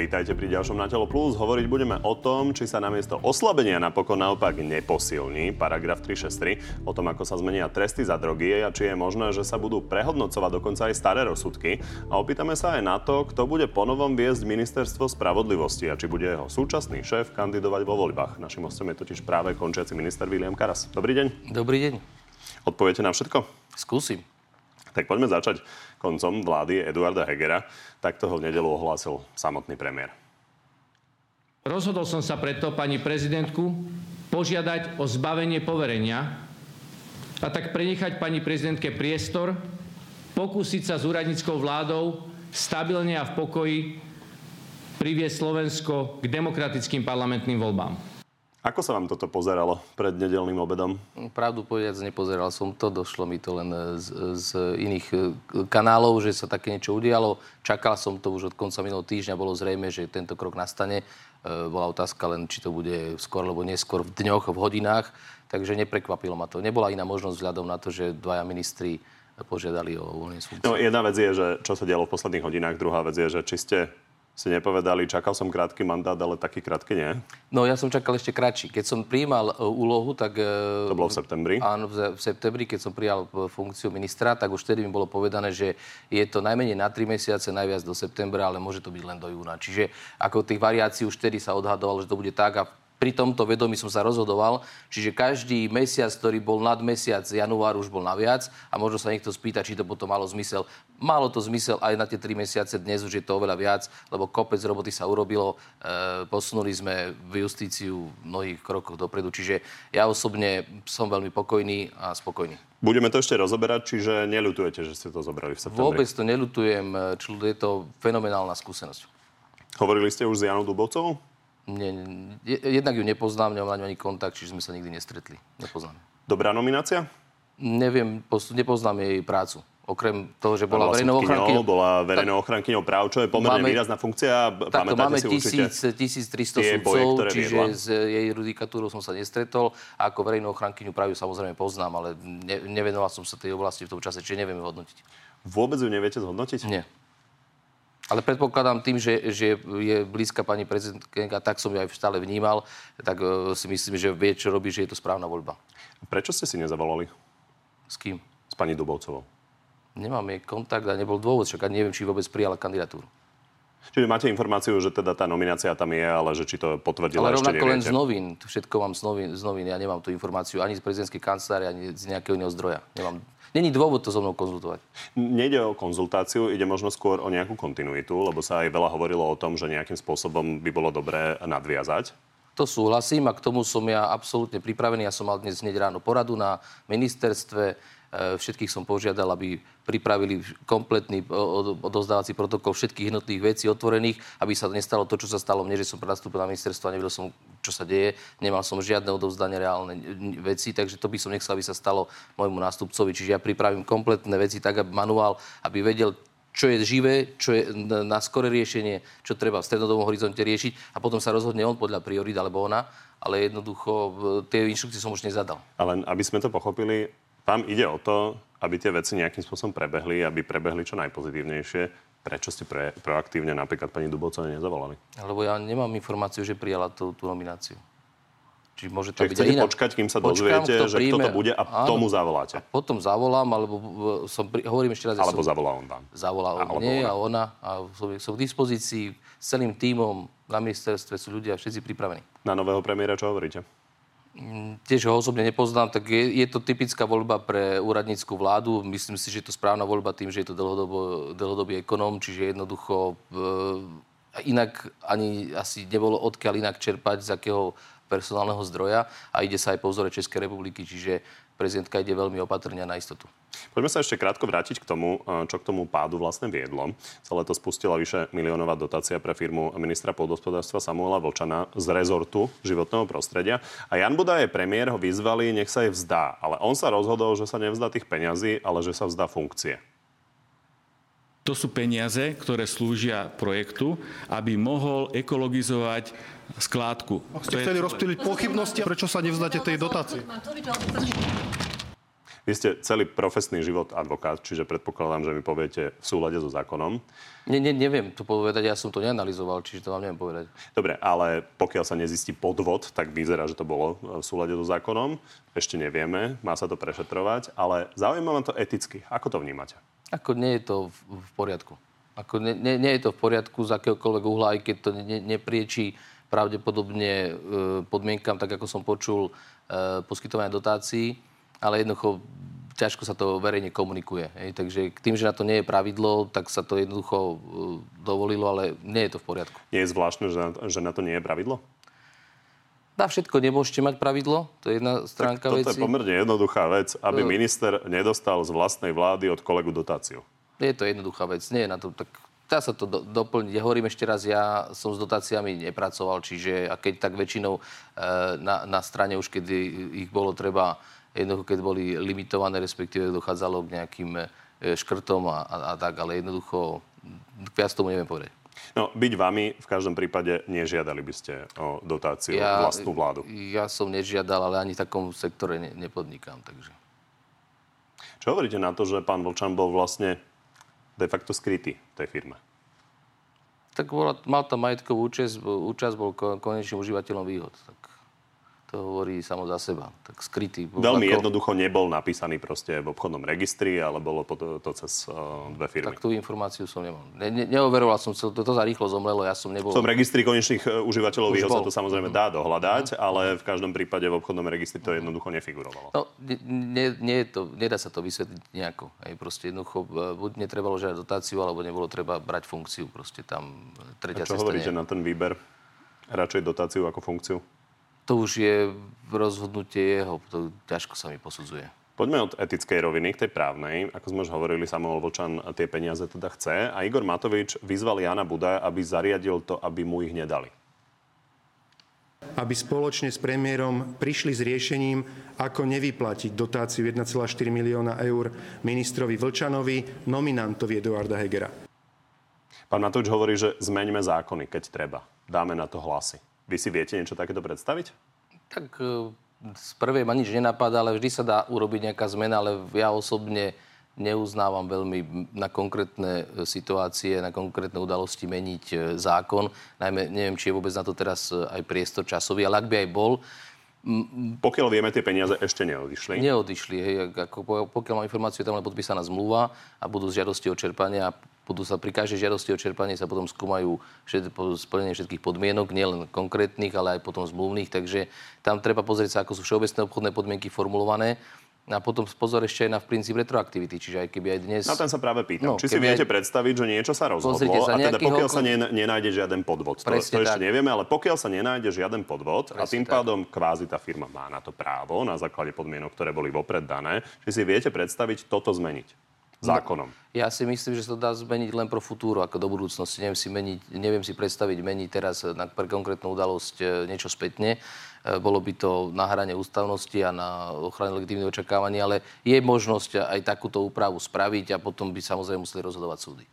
Vítajte pri ďalšom Na telo plus. Hovoriť budeme o tom, či sa namiesto oslabenia napokon naopak neposilní paragraf 363, o tom, ako sa zmenia tresty za drogy a či je možné, že sa budú prehodnocovať dokonca aj staré rozsudky. A opýtame sa aj na to, kto bude ponovom viesť ministerstvo spravodlivosti a či bude jeho súčasný šéf kandidovať vo voľbách. Našim hostom je totiž práve končiaci minister William Karas. Dobrý deň. Dobrý deň. Odpoviete na všetko? Skúsim. Tak poďme začať koncom vlády Eduarda Hegera. Tak toho v nedelu ohlásil samotný premiér. Rozhodol som sa preto pani prezidentku požiadať o zbavenie poverenia a tak prenechať pani prezidentke priestor pokúsiť sa s úradníckou vládou stabilne a v pokoji priviesť Slovensko k demokratickým parlamentným voľbám. Ako sa vám toto pozeralo pred nedelným obedom? Pravdu povedať, nepozeral som to. Došlo mi to len z, z iných e, kanálov, že sa také niečo udialo. Čakal som to už od konca minulého týždňa. Bolo zrejme, že tento krok nastane. E, bola otázka len, či to bude skôr alebo neskôr v dňoch, v hodinách. Takže neprekvapilo ma to. Nebola iná možnosť vzhľadom na to, že dvaja ministri požiadali o uvoľnenie funkcie. No, jedna vec je, že čo sa dialo v posledných hodinách. Druhá vec je, že či ste si nepovedali, čakal som krátky mandát, ale taký krátky nie? No ja som čakal ešte kratší. Keď som prijímal uh, úlohu, tak... Uh, to bolo v septembri? Áno, v, v septembri, keď som prijal funkciu ministra, tak už vtedy mi bolo povedané, že je to najmenej na 3 mesiace, najviac do septembra, ale môže to byť len do júna. Čiže ako tých variácií už vtedy sa odhadovalo, že to bude tak a pri tomto vedomí som sa rozhodoval, čiže každý mesiac, ktorý bol nad mesiac január, už bol naviac a možno sa niekto spýta, či to potom malo zmysel. Malo to zmysel aj na tie tri mesiace, dnes už je to oveľa viac, lebo kopec roboty sa urobilo, e, posunuli sme v justíciu mnohých krokoch dopredu, čiže ja osobne som veľmi pokojný a spokojný. Budeme to ešte rozoberať, čiže neľutujete, že ste to zobrali v septembri? Vôbec to neľutujem, je to fenomenálna skúsenosť. Hovorili ste už s Janou Dubovcovou? Nie, jednak ju nepoznám, nemám na ňu ani kontakt, čiže sme sa nikdy nestretli. Nepoznám. Dobrá nominácia? Neviem, nepoznám jej prácu. Okrem toho, že bola verejnou ochrankyňou. Bola verejnou ochrankyňou práv, čo je pomerne máme, výrazná funkcia. Takto máme si 1000, 1300 sudcov, čiže viedla. s jej judikatúrou som sa nestretol. A ako verejnú ochrankyňu práv samozrejme poznám, ale ne, nevenoval som sa tej oblasti v tom čase, čiže neviem hodnotiť. Vôbec ju neviete zhodnotiť? Nie. Ale predpokladám tým, že, že je blízka pani prezidentka, tak som ju aj stále vnímal, tak uh, si myslím, že vie, čo robí, že je to správna voľba. Prečo ste si nezavolali? S kým? S pani Dubovcovou. Nemám jej kontakt a nebol dôvod, však neviem, či vôbec prijala kandidatúru. Čiže máte informáciu, že teda tá nominácia tam je, ale že či to potvrdila ale ešte rovnako len z novín. Všetko mám z novín, z novín. Ja nemám tú informáciu ani z prezidentskej kancelárie, ani z nejakého iného zdroja. Nemám Není dôvod to so mnou konzultovať. Nejde o konzultáciu, ide možno skôr o nejakú kontinuitu, lebo sa aj veľa hovorilo o tom, že nejakým spôsobom by bolo dobré nadviazať. To súhlasím a k tomu som ja absolútne pripravený. Ja som mal dnes hneď ráno poradu na ministerstve všetkých som požiadal, aby pripravili kompletný eh, odozdávací protokol všetkých jednotlivých vecí otvorených, aby sa nestalo to, čo sa stalo mne, že som nastúpil na ministerstvo a nevedel som, čo sa deje. Nemal som žiadne odovzdanie reálne veci, takže to by som nechcel, aby sa stalo môjmu nástupcovi. Čiže ja pripravím kompletné veci tak, aby manuál, aby vedel, čo je živé, čo je na skore riešenie, čo treba v strednodobom horizonte riešiť a potom sa rozhodne on podľa priorit alebo ona, ale jednoducho tie inštrukcie som už nezadal. Ale aby sme to pochopili, tam ide o to, aby tie veci nejakým spôsobom prebehli, aby prebehli čo najpozitívnejšie. Prečo ste pre, proaktívne napríklad pani Dubovcovej nezavolali? Lebo ja nemám informáciu, že prijala tú, tú nomináciu. Čiže môže to Čiže byť chcete inak. počkať, kým sa Počkám, dozviete, že príjme... kto to bude a áno, tomu zavoláte. A potom zavolám, alebo som, pri... hovorím ešte raz... Alebo som... zavolá on vám. Zavolá on mne a ona. A som, som v dispozícii s celým tímom na ministerstve, sú ľudia všetci pripravení. Na nového premiéra čo hovoríte? Mm, tiež ho osobne nepoznám, tak je, je to typická voľba pre úradnícku vládu. Myslím si, že je to správna voľba tým, že je to dlhodobo, dlhodobý ekonóm, čiže jednoducho e, inak ani asi nebolo odkiaľ inak čerpať z akého personálneho zdroja a ide sa aj po vzore Českej republiky, čiže prezidentka ide veľmi opatrne na istotu. Poďme sa ešte krátko vrátiť k tomu, eh, čo k tomu pádu vlastne viedlo. Celé to spustila vyše miliónová dotácia pre firmu ministra pôdospodárstva Samuela Vlčana z rezortu životného prostredia. A Jan Budaj, premiér, ho vyzvali, nech sa jej vzdá. Ale on sa rozhodol, že sa nevzdá tých peňazí, ale že sa vzdá funkcie. To sú peniaze, ktoré slúžia projektu, aby mohol ekologizovať skládku. Ak ste chceli rozptýliť pochybnosti, prečo sa nevzdáte tej dotácie? Vy ste celý profesný život advokát, čiže predpokladám, že mi poviete v súlade so zákonom. Ne, ne, neviem to povedať, ja som to neanalizoval, čiže to vám neviem povedať. Dobre, ale pokiaľ sa nezistí podvod, tak vyzerá, že to bolo v súlade so zákonom. Ešte nevieme, má sa to prešetrovať, ale zaujíma ma to eticky. Ako to vnímate? Ako nie je to v, poriadku. Ako nie, nie, nie je to v poriadku z akéhokoľvek uhla, aj keď to ne, nepriečí pravdepodobne e, podmienkam, tak ako som počul, e, poskytovania dotácií, ale jednoducho ťažko sa to verejne komunikuje. Hej. Takže tým, že na to nie je pravidlo, tak sa to jednoducho e, dovolilo, ale nie je to v poriadku. Nie je zvláštne, že že na to nie je pravidlo? Na všetko nemôžete mať pravidlo, to je jedna stránka tak toto veci. je pomerne jednoduchá vec, aby minister nedostal z vlastnej vlády od kolegu dotáciu. Je to jednoduchá vec, nie je na to tak... Dá sa to do, doplniť. Ja hovorím ešte raz, ja som s dotáciami nepracoval, čiže a keď tak väčšinou e, na, na strane už, keď ich bolo treba, jednoducho, keď boli limitované, respektíve dochádzalo k nejakým e, škrtom a, a, a tak, ale jednoducho viac tomu neviem povedať. No, byť vami v každom prípade nežiadali by ste o dotáciu ja, vlastnú vládu. Ja som nežiadal, ale ani v takom sektore ne, nepodnikám, takže... Čo hovoríte na to, že pán Vlčan bol vlastne de facto skrytý v tej firme? Tak bola, mal tam majetkovú účasť, účasť bol ko- konečným užívateľom výhod. Tak to hovorí samo za seba. Tak skrytý. Veľmi ako... jednoducho nebol napísaný proste v obchodnom registri, ale bolo to, to cez uh, dve firmy. Tak tú informáciu som nemal. Ne, ne, neoveroval som, to, to za rýchlo zomlelo, ja som nebol... V tom registri konečných e, užívateľov Už výhod sa to samozrejme dá dohľadať, ale v každom prípade v obchodnom registri to jednoducho nefigurovalo. No, ne, nie je to, nedá sa to vysvetliť nejako. Hej, proste jednoducho, e, buď netrebalo žiadať dotáciu, alebo nebolo treba brať funkciu. Proste tam tretia A čo hovoríte nie. na ten výber? Radšej dotáciu ako funkciu? To už je rozhodnutie jeho, to ťažko sa mi posudzuje. Poďme od etickej roviny k tej právnej. Ako sme už hovorili, Samuel Vočan tie peniaze teda chce a Igor Matovič vyzval Jana Budaja, aby zariadil to, aby mu ich nedali. aby spoločne s premiérom prišli s riešením, ako nevyplatiť dotáciu 1,4 milióna eur ministrovi Vlčanovi, nominantovi Eduarda Hegera. Pán Matovič hovorí, že zmeňme zákony, keď treba. Dáme na to hlasy. Vy si viete niečo takéto predstaviť? Tak e, z prvej ma nič nenapadá, ale vždy sa dá urobiť nejaká zmena, ale ja osobne neuznávam veľmi na konkrétne e, situácie, na konkrétne udalosti meniť e, zákon. Najmä neviem, či je vôbec na to teraz aj priestor časový, ale ak by aj bol, Pokiaľ vieme, tie peniaze ešte neodišli. neodišli. Hej, ako, po- pokiaľ mám informáciu, je tam len podpísaná zmluva a budú žiadosti o čerpanie a budú sa pri každej žiadosti o čerpanie sa potom skúmajú všet, splnenie všetkých podmienok, nielen konkrétnych, ale aj potom zmluvných. Takže tam treba pozrieť sa, ako sú všeobecné obchodné podmienky formulované. A potom pozor ešte aj na princíp retroaktivity. Čiže aj keby aj dnes... Na ten sa práve pýtam. No, Či si viete aj- predstaviť, že niečo sa rozhodlo Pozrite, a teda pokiaľ okol- sa nen- nenájde žiaden podvod, to, to Presne ešte nevieme, ale pokiaľ sa nenájde žiaden podvod a Presne tým tak. pádom kvázi tá firma má na to právo na základe podmienok, ktoré boli vopred dané, či si viete predstaviť toto zmeniť zákonom. Ja si myslím, že sa to dá zmeniť len pro futúru, ako do budúcnosti. Neviem si, meniť, neviem si predstaviť meniť teraz na, pre konkrétnu udalosť e, niečo spätne. E, Bolo by to na hrane ústavnosti a na ochrane legitímnych očakávaní, ale je možnosť aj takúto úpravu spraviť a potom by samozrejme museli rozhodovať súdy.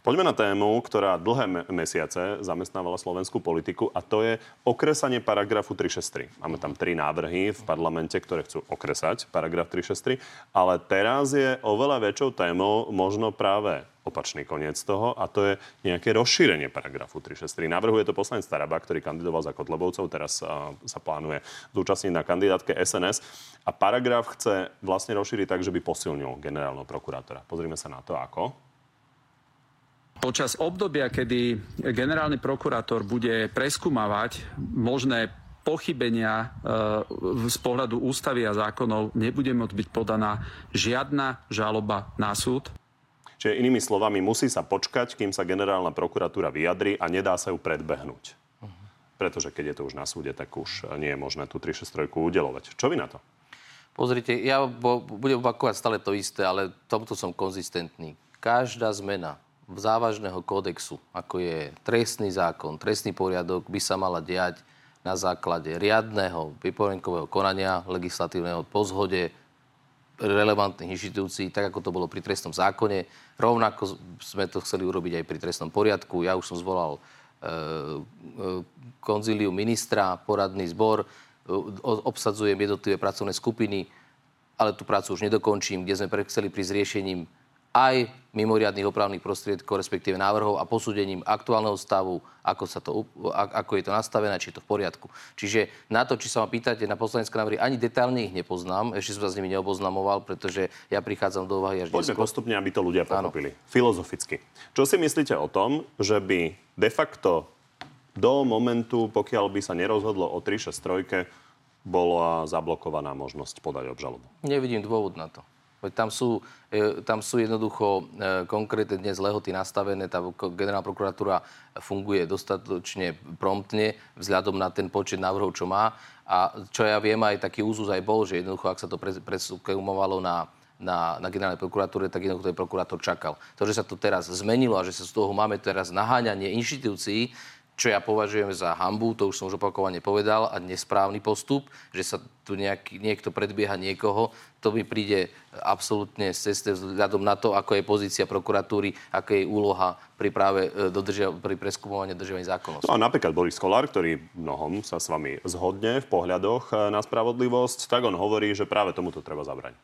Poďme na tému, ktorá dlhé me- mesiace zamestnávala slovenskú politiku a to je okresanie paragrafu 363. Máme tam tri návrhy v parlamente, ktoré chcú okresať paragraf 363, ale teraz je oveľa väčšou témou možno práve opačný koniec toho a to je nejaké rozšírenie paragrafu 363. Navrhuje to poslanec Staraba, ktorý kandidoval za Kotlebovcov, teraz sa plánuje zúčastniť na kandidátke SNS a paragraf chce vlastne rozšíriť tak, že by posilnil generálneho prokurátora. Pozrime sa na to ako. Počas obdobia, kedy generálny prokurátor bude preskúmavať možné pochybenia e, z pohľadu ústavy a zákonov, nebude môcť byť podaná žiadna žaloba na súd. Čiže inými slovami, musí sa počkať, kým sa generálna prokuratúra vyjadri a nedá sa ju predbehnúť. Pretože keď je to už na súde, tak už nie je možné tú 363 udelovať. Čo vy na to? Pozrite, ja budem opakovať stále to isté, ale v tomto som konzistentný. Každá zmena závažného kódexu, ako je trestný zákon, trestný poriadok, by sa mala diať na základe riadného vypomienkového konania legislatívneho po zhode relevantných inštitúcií, tak ako to bolo pri trestnom zákone. Rovnako sme to chceli urobiť aj pri trestnom poriadku. Ja už som zvolal e, e, konzíliu ministra, poradný zbor, e, obsadzujem jednotlivé pracovné skupiny ale tú prácu už nedokončím, kde sme chceli prísť riešením aj mimoriadných opravných prostriedkov, respektíve návrhov a posúdením aktuálneho stavu, ako, sa to, ako je to nastavené, či je to v poriadku. Čiže na to, či sa ma pýtate na poslanecké návrhy, ani detálne ich nepoznám, ešte som sa s nimi neoboznamoval, pretože ja prichádzam do úvahy až Poďme postupne, aby to ľudia pochopili. Áno. Filozoficky. Čo si myslíte o tom, že by de facto do momentu, pokiaľ by sa nerozhodlo o 363, bola zablokovaná možnosť podať obžalobu? Nevidím dôvod na to. Tam sú, e, tam sú jednoducho e, konkrétne dnes lehoty nastavené, tá generálna prokuratúra funguje dostatočne promptne vzhľadom na ten počet návrhov, čo má. A čo ja viem, aj taký úzus aj bol, že jednoducho, ak sa to presúkemovalo na na, na generálnej prokuratúre, tak jednoducho ten prokurátor čakal. To, že sa to teraz zmenilo a že sa z toho máme teraz naháňanie inštitúcií, čo ja považujem za hambu, to už som už opakovane povedal, a nesprávny postup, že sa tu nejaký, niekto predbieha niekoho, to mi príde absolútne z cesty vzhľadom na to, ako je pozícia prokuratúry, aká je úloha pri práve e, dodržia, pri preskúmovaní dodržiavaní zákonnosti. No a napríklad Boris Kolár, ktorý mnohom sa s vami zhodne v pohľadoch e, na spravodlivosť, tak on hovorí, že práve tomuto treba zabraniť.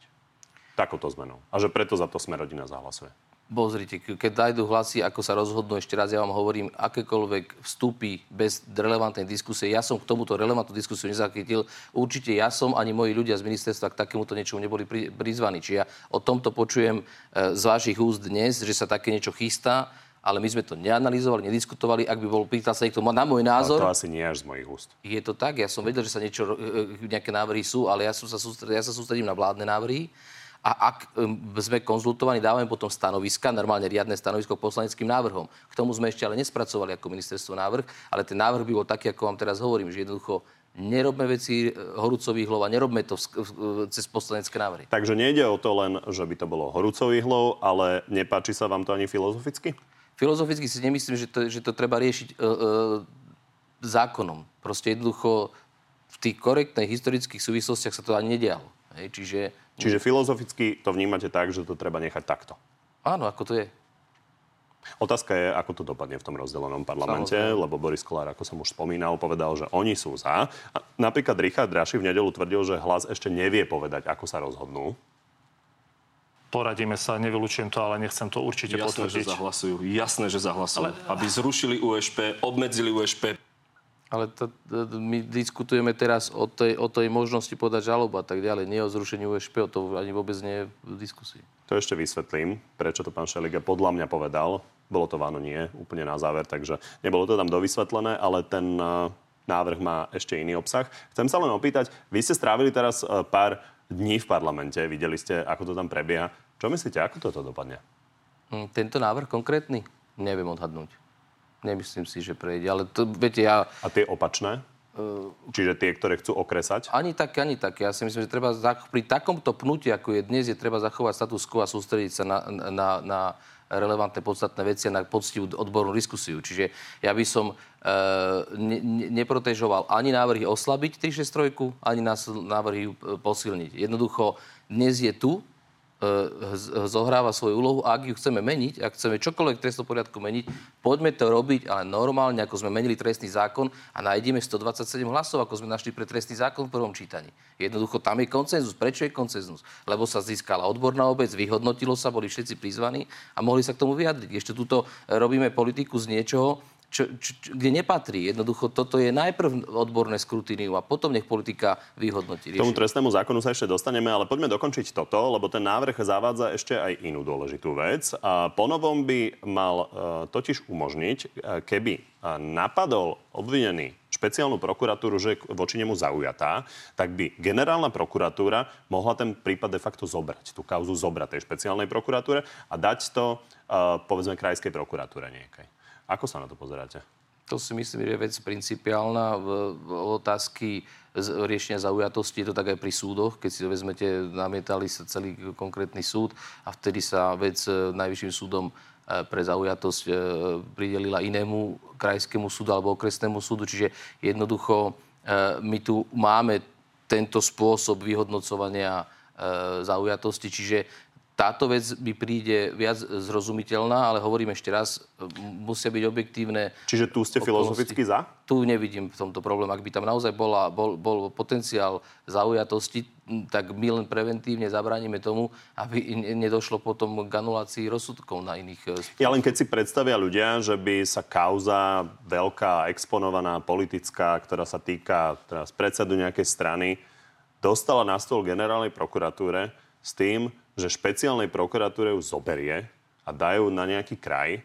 Takouto zmenou. A že preto za to sme rodina zahlasuje. Pozrite, keď dajdu hlasy, ako sa rozhodnú, ešte raz ja vám hovorím, akékoľvek vstupy bez relevantnej diskusie. Ja som k tomuto relevantnú diskusiu nezachytil. Určite ja som ani moji ľudia z ministerstva k takémuto niečomu neboli pri, prizvaní. Čiže ja o tomto počujem e, z vašich úst dnes, že sa také niečo chystá ale my sme to neanalizovali, nediskutovali. Ak by bol pýtal sa niekto na môj názor... A to asi nie až z mojich úst. Je to tak, ja som vedel, že sa niečo, e, e, nejaké návrhy sú, ale ja, som sa sústredil, ja sa sústredím na vládne návrhy a ak sme konzultovaní, dávame potom stanoviska, normálne riadne stanovisko k poslaneckým návrhom. K tomu sme ešte ale nespracovali ako ministerstvo návrh, ale ten návrh by bol taký, ako vám teraz hovorím, že jednoducho nerobme veci e, horúcových hlov a nerobme to cez poslanecké návrhy. Takže nejde o to len, že by to bolo horúcových hlov, ale nepáči sa vám to ani filozoficky? Filozoficky si nemyslím, že to, že to treba riešiť e, e, zákonom. Proste jednoducho v tých korektných historických súvislostiach sa to ani nedialo. Hej, čiže Čiže filozoficky to vnímate tak, že to treba nechať takto. Áno, ako to je. Otázka je, ako to dopadne v tom rozdelenom parlamente, Samozrejme. lebo Boris Kolár, ako som už spomínal, povedal, že oni sú za. A napríklad Richard Raši v nedelu tvrdil, že hlas ešte nevie povedať, ako sa rozhodnú. Poradíme sa, nevylučujem to, ale nechcem to určite Jasné, potvrdiť. že zahlasujú. Jasné, že zahlasujú. Ale... Aby zrušili USP, obmedzili USP, ale to, to, my diskutujeme teraz o tej, o tej možnosti podať žalobu a tak ďalej, nie o zrušení USP, to ani vôbec nie je v diskusii. To ešte vysvetlím, prečo to pán Šeliga podľa mňa povedal. Bolo to váno nie, úplne na záver, takže nebolo to tam dovysvetlené, ale ten uh, návrh má ešte iný obsah. Chcem sa len opýtať, vy ste strávili teraz uh, pár dní v parlamente, videli ste, ako to tam prebieha. Čo myslíte, ako toto dopadne? Hm, tento návrh konkrétny? Neviem odhadnúť. Nemyslím si, že prejde. Ale to, viete, ja... A tie opačné? Uh, Čiže tie, ktoré chcú okresať? Ani tak, ani tak. Ja si myslím, že treba pri takomto pnutí, ako je dnes, je treba zachovať status quo a sústrediť sa na, na, na relevantné, podstatné veci a na poctivú odbornú diskusiu. Čiže ja by som e, ne, ne, neprotežoval ani návrhy oslabiť 363, ani návrhy posilniť. Jednoducho, dnes je tu, zohráva svoju úlohu a ak ju chceme meniť, ak chceme čokoľvek trestnom poriadku meniť, poďme to robiť, ale normálne, ako sme menili trestný zákon a nájdeme 127 hlasov, ako sme našli pre trestný zákon v prvom čítaní. Jednoducho tam je koncenzus. Prečo je koncenzus? Lebo sa získala odborná obec, vyhodnotilo sa, boli všetci prizvaní a mohli sa k tomu vyjadriť. Ešte tuto robíme politiku z niečoho, čo, čo, kde nepatrí. Jednoducho toto je najprv odborné skrutínium a potom nech politika vyhodnotí. K tomu trestnému zákonu sa ešte dostaneme, ale poďme dokončiť toto, lebo ten návrh zavádza ešte aj inú dôležitú vec. A ponovom by mal uh, totiž umožniť, uh, keby uh, napadol obvinený špeciálnu prokuratúru, že je voči nemu zaujatá, tak by generálna prokuratúra mohla ten prípad de facto zobrať, tú kauzu zobrať tej špeciálnej prokuratúre a dať to, uh, povedzme, krajskej prokuratúre nejakej. Ako sa na to pozeráte? To si myslím, že je vec principiálna. V, v otázky riešenia zaujatosti je to tak aj pri súdoch. Keď si to vezmete, namietali sa celý konkrétny súd a vtedy sa vec e, najvyšším súdom e, pre zaujatosť e, pridelila inému krajskému súdu alebo okresnému súdu. Čiže jednoducho my tu máme tento spôsob vyhodnocovania zaujatosti, čiže táto vec by príde viac zrozumiteľná, ale hovorím ešte raz, musia byť objektívne. Čiže tu ste filozoficky za? Tu nevidím v tomto problém. Ak by tam naozaj bola, bol, bol potenciál zaujatosti, tak my len preventívne zabránime tomu, aby nedošlo potom k anulácii rozsudkov na iných... E, ja len keď si predstavia ľudia, že by sa kauza veľká, exponovaná, politická, ktorá sa týka teraz predsedu nejakej strany, dostala na stôl generálnej prokuratúre s tým, že špeciálnej prokuratúre ju zoberie a dajú na nejaký kraj,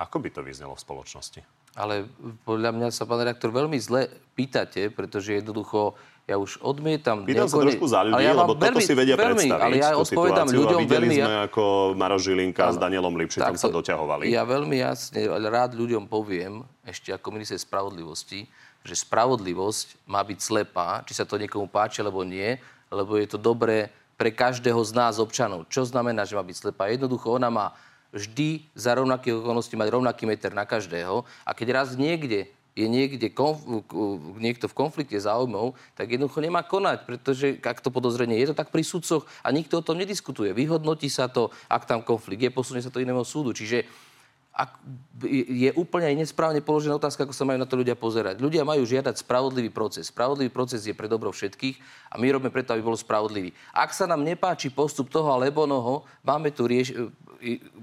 ako by to vyznelo v spoločnosti? Ale podľa mňa sa, pán redaktor, veľmi zle pýtate, pretože jednoducho ja už odmietam... Pýtam sa trošku za ľudí, ja lebo veľmi, toto si vedia veľmi, predstaviť. Ale ja odpovedám ľuďom a veľmi... sme, ako Maro Žilinka s Danielom Lipšitom sa doťahovali. Ja veľmi jasne, rád ľuďom poviem, ešte ako minister spravodlivosti, že spravodlivosť má byť slepá, či sa to niekomu páči, alebo nie, lebo je to dobré pre každého z nás občanov. Čo znamená, že má byť slepá? Jednoducho ona má vždy za rovnaké okolnosti mať rovnaký meter na každého a keď raz niekde je niekde konf- niekto v konflikte záujmov, tak jednoducho nemá konať, pretože ak to podozrenie je to tak pri sudcoch a nikto o tom nediskutuje. Vyhodnotí sa to, ak tam konflikt je, posunie sa to inému súdu. Čiže ak je úplne nesprávne položená otázka, ako sa majú na to ľudia pozerať. Ľudia majú žiadať spravodlivý proces. Spravodlivý proces je pre dobro všetkých a my robíme preto, aby bol spravodlivý. Ak sa nám nepáči postup toho alebo noho, máme tu rieš-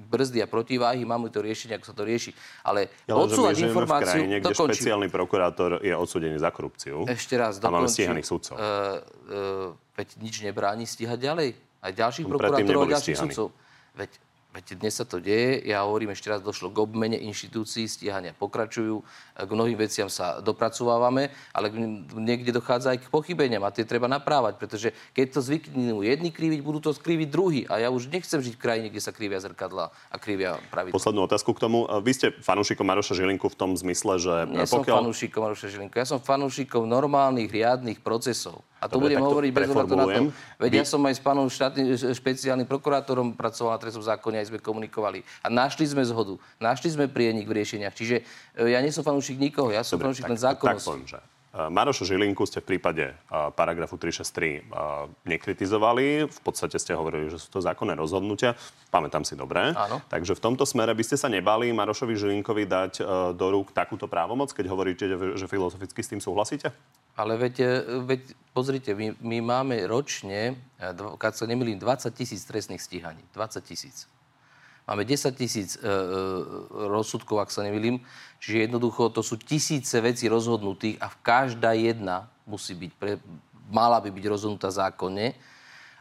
brzdy a protiváhy, máme tu riešenie, ako sa to rieši. Ale ja, odsúvať informáciu... V krajine, kde dokončím. špeciálny prokurátor je odsudený za korupciu. Ešte raz, dokončím. A máme stíhaných sudcov. Uh, uh, veď nič nebráni stíhať ďalej. Aj ďalších prokurátorov, ďalších sudcov. Veď Veď dnes sa to deje, ja hovorím ešte raz, došlo k obmene inštitúcií, stíhania pokračujú, k mnohým veciam sa dopracovávame, ale niekde dochádza aj k pochybeniam a tie treba naprávať, pretože keď to zvyknú jedni kriviť, budú to skriviť druhý. A ja už nechcem žiť v krajine, kde sa krivia zrkadla a krivia pravidla. Poslednú otázku k tomu. Vy ste fanúšikom Maroša Žilinku v tom zmysle, že... Nie pokiaľ... som fanúšikom Maroša Žilinku, ja som fanúšikom normálnych, riadných procesov. A to Dobre, budem hovoriť bez ohľadu na to. Veď Vy... ja som aj s pánom štátnym, špeciálnym prokurátorom pracoval na trestnom zákone, aj sme komunikovali. A našli sme zhodu. Našli sme prienik v riešeniach. Čiže e, ja nie som fanúšik nikoho, ja som fanúšik len. Tak e, Maroša Žilinku ste v prípade uh, paragrafu 363 uh, nekritizovali. V podstate ste hovorili, že sú to zákonné rozhodnutia. Pamätám si dobre. Áno. Takže v tomto smere by ste sa nebali Marošovi Žilinkovi dať do rúk takúto právomoc, keď hovoríte, že, filozoficky s tým súhlasíte? Ale veď, veď pozrite, my, my máme ročne, keď sa nemýlim, 20 tisíc trestných stíhaní. 20 tisíc. Máme 10 tisíc e, e, rozsudkov, ak sa nemýlim. Čiže jednoducho to sú tisíce vecí rozhodnutých a každá jedna musí byť, pre, mala by byť rozhodnutá zákonne.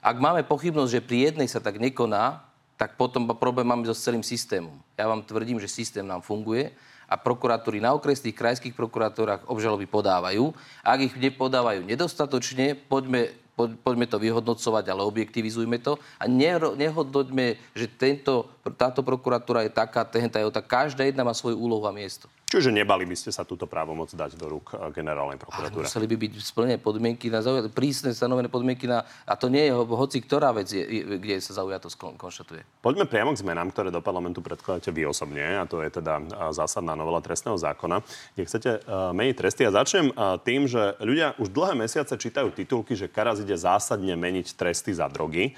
Ak máme pochybnosť, že pri jednej sa tak nekoná, tak potom problém máme so celým systémom. Ja vám tvrdím, že systém nám funguje a prokuratúry na okresných krajských prokuratúrach obžaloby podávajú. Ak ich nepodávajú nedostatočne, poďme poďme to vyhodnocovať, ale objektivizujme to a nehodnoťme, že tento, táto prokuratúra je taká, tenta je tak. Každá jedna má svoju úlohu a miesto. Čiže nebali by ste sa túto právomoc dať do rúk eh, generálnej prokuratúre? museli by byť splnené podmienky na zaujatosť, prísne stanovené podmienky na... A to nie je hoci ktorá vec, je, kde sa zaujatosť konštatuje. Poďme priamo k zmenám, ktoré do parlamentu predkladáte vy osobne, a to je teda eh, zásadná novela trestného zákona, kde chcete uh, meniť tresty. A začnem uh, tým, že ľudia už dlhé mesiace čítajú titulky, že Karaz ide zásadne meniť tresty za drogy.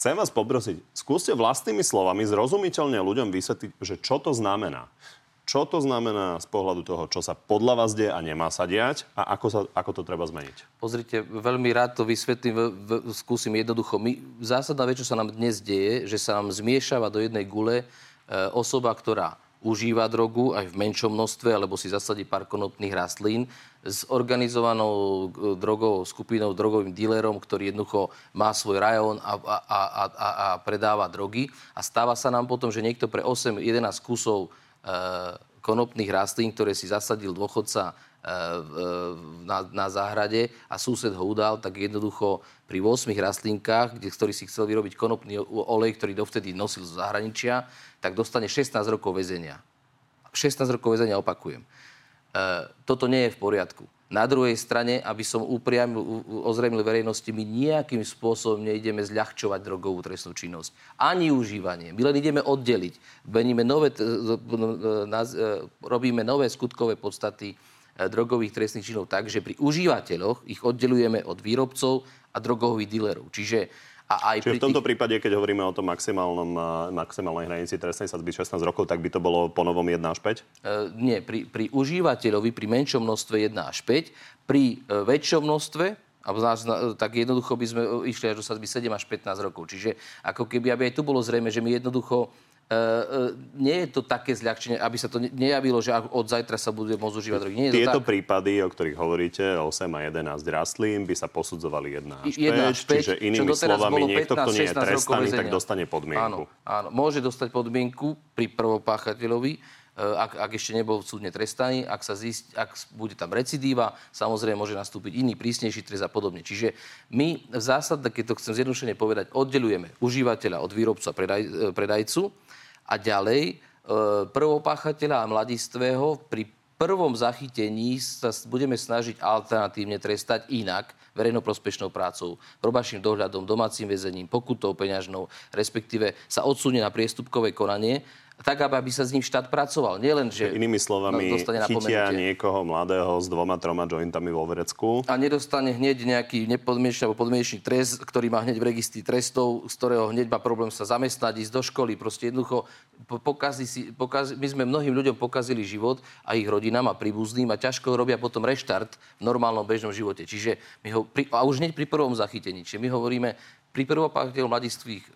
Chcem vás poprosiť, skúste vlastnými slovami zrozumiteľne ľuďom vysvetliť, že čo to znamená. Čo to znamená z pohľadu toho, čo sa podľa vás deje a nemá sa diať a ako, sa, ako to treba zmeniť? Pozrite, veľmi rád to vysvetlím, v, v, skúsim jednoducho. My, zásadná vec, čo sa nám dnes deje, že sa nám zmiešava do jednej gule e, osoba, ktorá užíva drogu aj v menšom množstve, alebo si zasadí pár konopných rastlín s organizovanou e, drogovou skupinou, drogovým dílerom, ktorý jednoducho má svoj rajón a, a, a, a, a predáva drogy. A stáva sa nám potom, že niekto pre 8-11 kusov Eh, konopných rastlín, ktoré si zasadil dôchodca na, na záhrade a sused ho udal, tak jednoducho pri 8 rastlinkách, kde, ktorý si chcel vyrobiť konopný olej, ktorý dovtedy nosil z zahraničia, tak dostane 16 rokov väzenia. 16 rokov väzenia opakujem. E, toto nie je v poriadku. Na druhej strane, aby som upriamil, ozrejmil verejnosti, my nejakým spôsobom neideme zľahčovať drogovú trestnú činnosť. Ani užívanie. My len ideme oddeliť. Nové, e, robíme nové skutkové podstaty e, drogových trestných činov tak, že pri užívateľoch ich oddelujeme od výrobcov a drogových dílerov. Čiže A aj Čiže v tomto tých... prípade, keď hovoríme o tom maximálnom, eh, maximálnej hranici trestnej sadzby 16 rokov, tak by to bolo po novom 1 až 5? Uh, eh, nie, pri, pri užívateľovi pri menšom množstve 1 až 5, pri uh, väčšom množstve a tak jednoducho by sme išli až do sadzby 7 až 15 rokov. Čiže ako keby, aby aj tu bolo zrejme, že my jednoducho E, e, nie je to také zľahčenie, aby sa to nejavilo, že od zajtra sa bude môcť užívať drogy. Nie je Tieto to tak. prípady, o ktorých hovoríte, 8 a 11 rastlín, by sa posudzovali 1 až 5, 1 až 5 čiže inými slovami, niekto, kto nie je trestaný, tak dostane podmienku. Áno, áno, môže dostať podmienku pri prvopáchateľovi, e, ak, ak ešte nebol súdne trestaný, ak, sa zist, ak bude tam recidíva, samozrejme môže nastúpiť iný prísnejší trest a podobne. Čiže my v zásade, keď to chcem zjednodušene povedať, oddelujeme užívateľa od výrobcu a predaj, predajcu a ďalej, e, prvopáchateľa a mladistvého pri prvom zachytení sa budeme snažiť alternatívne trestať inak, verejnoprospešnou prácou, probačným dohľadom, domácim väzením, pokutou peňažnou, respektíve sa odsunie na priestupkové konanie tak, aby sa s ním štát pracoval. Nielen, že Inými slovami, chytia niekoho mladého s dvoma, troma jointami vo Verecku. A nedostane hneď nejaký nepodmienečný alebo podmienečný trest, ktorý má hneď v registri trestov, z ktorého hneď má problém sa zamestnať, ísť do školy. Proste jednoducho pokazí si, pokazí, my sme mnohým ľuďom pokazili život a ich rodinám a príbuzným a ťažko robia potom reštart v normálnom bežnom živote. Čiže my ho, pri, a už hneď pri prvom zachytení. Čiže my hovoríme, pri prvopáchateľov mladistvých e,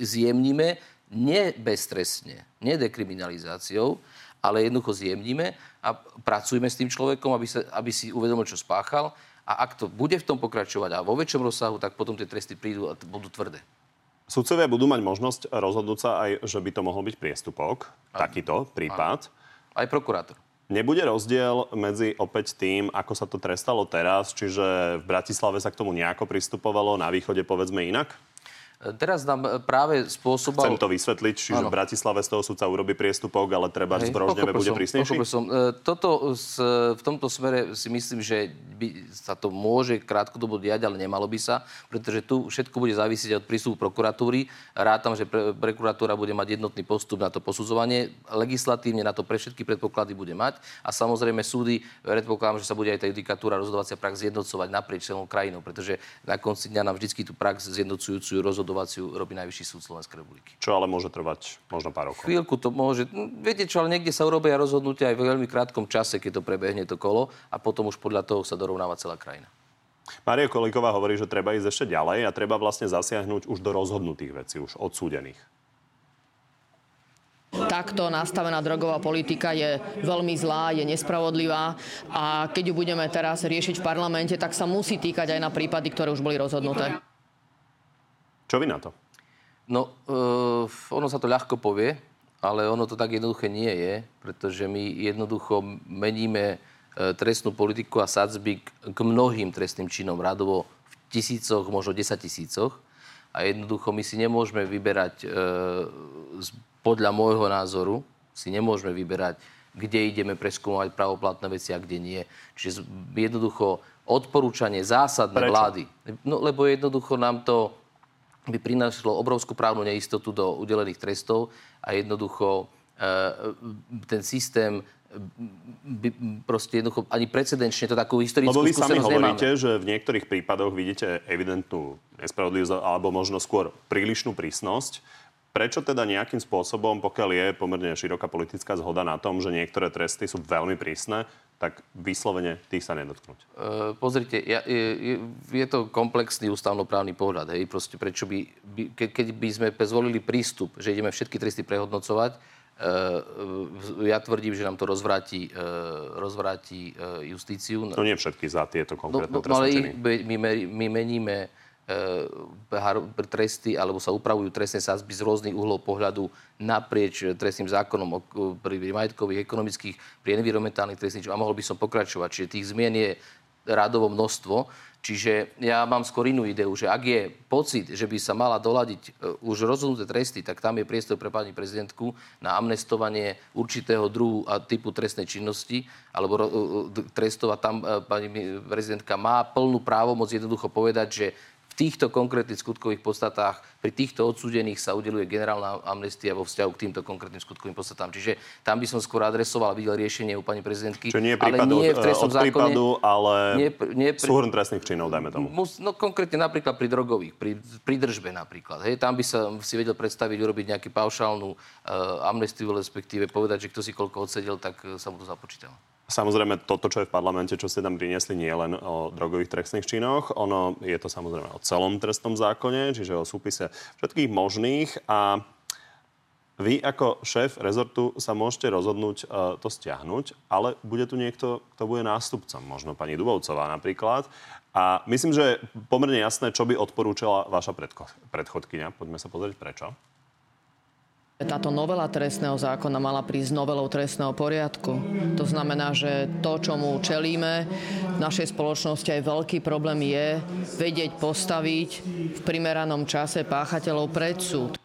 zjemnime, nie beztrestne, nie dekriminalizáciou, ale jednoducho zjemníme a pracujeme s tým človekom, aby, sa, aby si uvedomil, čo spáchal. A ak to bude v tom pokračovať a vo väčšom rozsahu, tak potom tie tresty prídu a budú tvrdé. Sudcovia budú mať možnosť rozhodnúť sa aj, že by to mohol byť priestupok, aj. takýto prípad. Aj prokurátor. Nebude rozdiel medzi opäť tým, ako sa to trestalo teraz, čiže v Bratislave sa k tomu nejako pristupovalo, na východe povedzme inak? Teraz nám e, práve spôsobal... Chcem to vysvetliť, čiže ano. v Bratislave z toho súdca urobí priestupok, ale treba z Brožneve bude prísnejší? Som. E, toto v tomto smere si myslím, že by sa to môže krátkodobo diať, ale nemalo by sa, pretože tu všetko bude závisieť od prístupu prokuratúry. Rátam, že pre, prokuratúra bude mať jednotný postup na to posudzovanie. Legislatívne na to pre všetky predpoklady bude mať. A samozrejme súdy, predpokladám, že sa bude aj tá judikatúra rozhodovacia prax zjednocovať naprieč celou krajinou, pretože na konci dňa nám vždy tú prax zjednocujúcu rozhodovať rozhodovaciu robí Najvyšší súd Slovenskej republiky. Čo ale môže trvať možno pár rokov? Chvíľku to môže. Viete čo, ale niekde sa urobia rozhodnutia aj v veľmi krátkom čase, keď to prebehne to kolo a potom už podľa toho sa dorovnáva celá krajina. Mária Kolíková hovorí, že treba ísť ešte ďalej a treba vlastne zasiahnuť už do rozhodnutých vecí, už odsúdených. Takto nastavená drogová politika je veľmi zlá, je nespravodlivá a keď ju budeme teraz riešiť v parlamente, tak sa musí týkať aj na prípady, ktoré už boli rozhodnuté. Čo vy na to? No, uh, ono sa to ľahko povie, ale ono to tak jednoduché nie je, pretože my jednoducho meníme uh, trestnú politiku a sadzby k, mnohým trestným činom, radovo v tisícoch, možno desať tisícoch. A jednoducho my si nemôžeme vyberať, uh, podľa môjho názoru, si nemôžeme vyberať, kde ideme preskúmať pravoplatné veci a kde nie. Čiže jednoducho odporúčanie zásadné Prečo? vlády. No, lebo jednoducho nám to by prinášalo obrovskú právnu neistotu do udelených trestov a jednoducho e, ten systém by proste jednoducho ani precedenčne to takú historickú Lebo vy sami hovoríte, nemáme. že v niektorých prípadoch vidíte evidentnú nespravodlivosť alebo možno skôr prílišnú prísnosť. Prečo teda nejakým spôsobom, pokiaľ je pomerne široká politická zhoda na tom, že niektoré tresty sú veľmi prísne, tak vyslovene tých sa nedotknúť? Uh, pozrite, ja, je, je to komplexný ústavnoprávny pohľad. Hej? Proste prečo by, by, ke, keď by sme zvolili prístup, že ideme všetky tresty prehodnocovať, uh, ja tvrdím, že nám to rozvráti, uh, rozvráti uh, justíciu. To nie všetky za tieto konkrétne no, no, ale my, my meníme E, tresty alebo sa upravujú trestné sázby z rôznych uhlov pohľadu naprieč trestným zákonom pri majetkových, ekonomických, pri environmentálnych trestných a mohol by som pokračovať. Čiže tých zmien je rádovo množstvo. Čiže ja mám skôr inú ideu, že ak je pocit, že by sa mala doladiť e, už rozhodnuté tresty, tak tam je priestor pre pani prezidentku na amnestovanie určitého druhu a typu trestnej činnosti alebo e, trestov a tam pani prezidentka má plnú právomoc jednoducho povedať, že týchto konkrétnych skutkových podstatách pri týchto odsúdených sa udeluje generálna amnestia vo vzťahu k týmto konkrétnym skutkovým podstatám. Čiže tam by som skôr adresoval videl riešenie u pani prezidentky. Čiže nie prípad ale nie v trestnom od zákone, prípadu, ale nie, nie pri, súhrn trestných činov, dajme tomu. Mus, no konkrétne napríklad pri drogových, pri, pri držbe napríklad. Hej, tam by sa si vedel predstaviť urobiť nejakú paušálnu uh, amnestiu, respektíve povedať, že kto si koľko odsedel, tak uh, sa mu to započítalo. Samozrejme, toto, čo je v parlamente, čo ste tam priniesli, nie len o drogových trestných činoch. Ono je to samozrejme o celom trestnom zákone, čiže o súpise všetkých možných. A vy ako šéf rezortu sa môžete rozhodnúť uh, to stiahnuť, ale bude tu niekto, kto bude nástupcom, možno pani Dubovcová napríklad. A myslím, že je pomerne jasné, čo by odporúčala vaša predcho- predchodkynia. Poďme sa pozrieť prečo. Táto novela trestného zákona mala prísť novelou trestného poriadku. To znamená, že to, čomu čelíme v našej spoločnosti aj veľký problém je vedieť postaviť v primeranom čase páchateľov pred súd.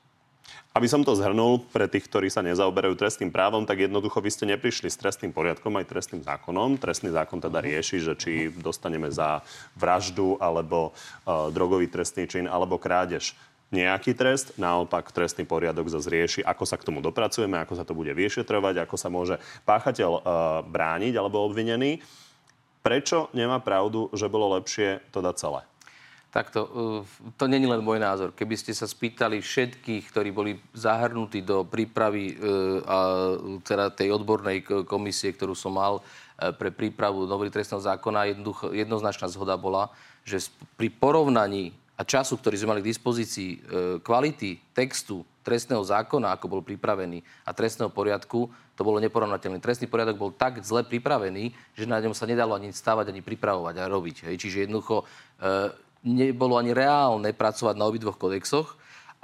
Aby som to zhrnul pre tých, ktorí sa nezaoberajú trestným právom, tak jednoducho vy ste neprišli s trestným poriadkom aj trestným zákonom. Trestný zákon teda rieši, že či dostaneme za vraždu alebo uh, drogový trestný čin alebo krádež nejaký trest, naopak trestný poriadok zase rieši, ako sa k tomu dopracujeme, ako sa to bude vyšetrovať, ako sa môže páchateľ uh, brániť alebo obvinený. Prečo nemá pravdu, že bolo lepšie to dať celé? Takto, uh, to není len môj názor. Keby ste sa spýtali všetkých, ktorí boli zahrnutí do prípravy uh, a teda tej odbornej komisie, ktorú som mal pre prípravu novely trestného zákona, jednoznačná zhoda bola, že pri porovnaní a času, ktorý sme mali k dispozícii, e, kvality textu trestného zákona, ako bol pripravený, a trestného poriadku, to bolo neporovnateľné. Trestný poriadok bol tak zle pripravený, že na ňom sa nedalo ani stavať, ani pripravovať a robiť. Hej. Čiže jednoducho e, nebolo ani reálne pracovať na obidvoch kodexoch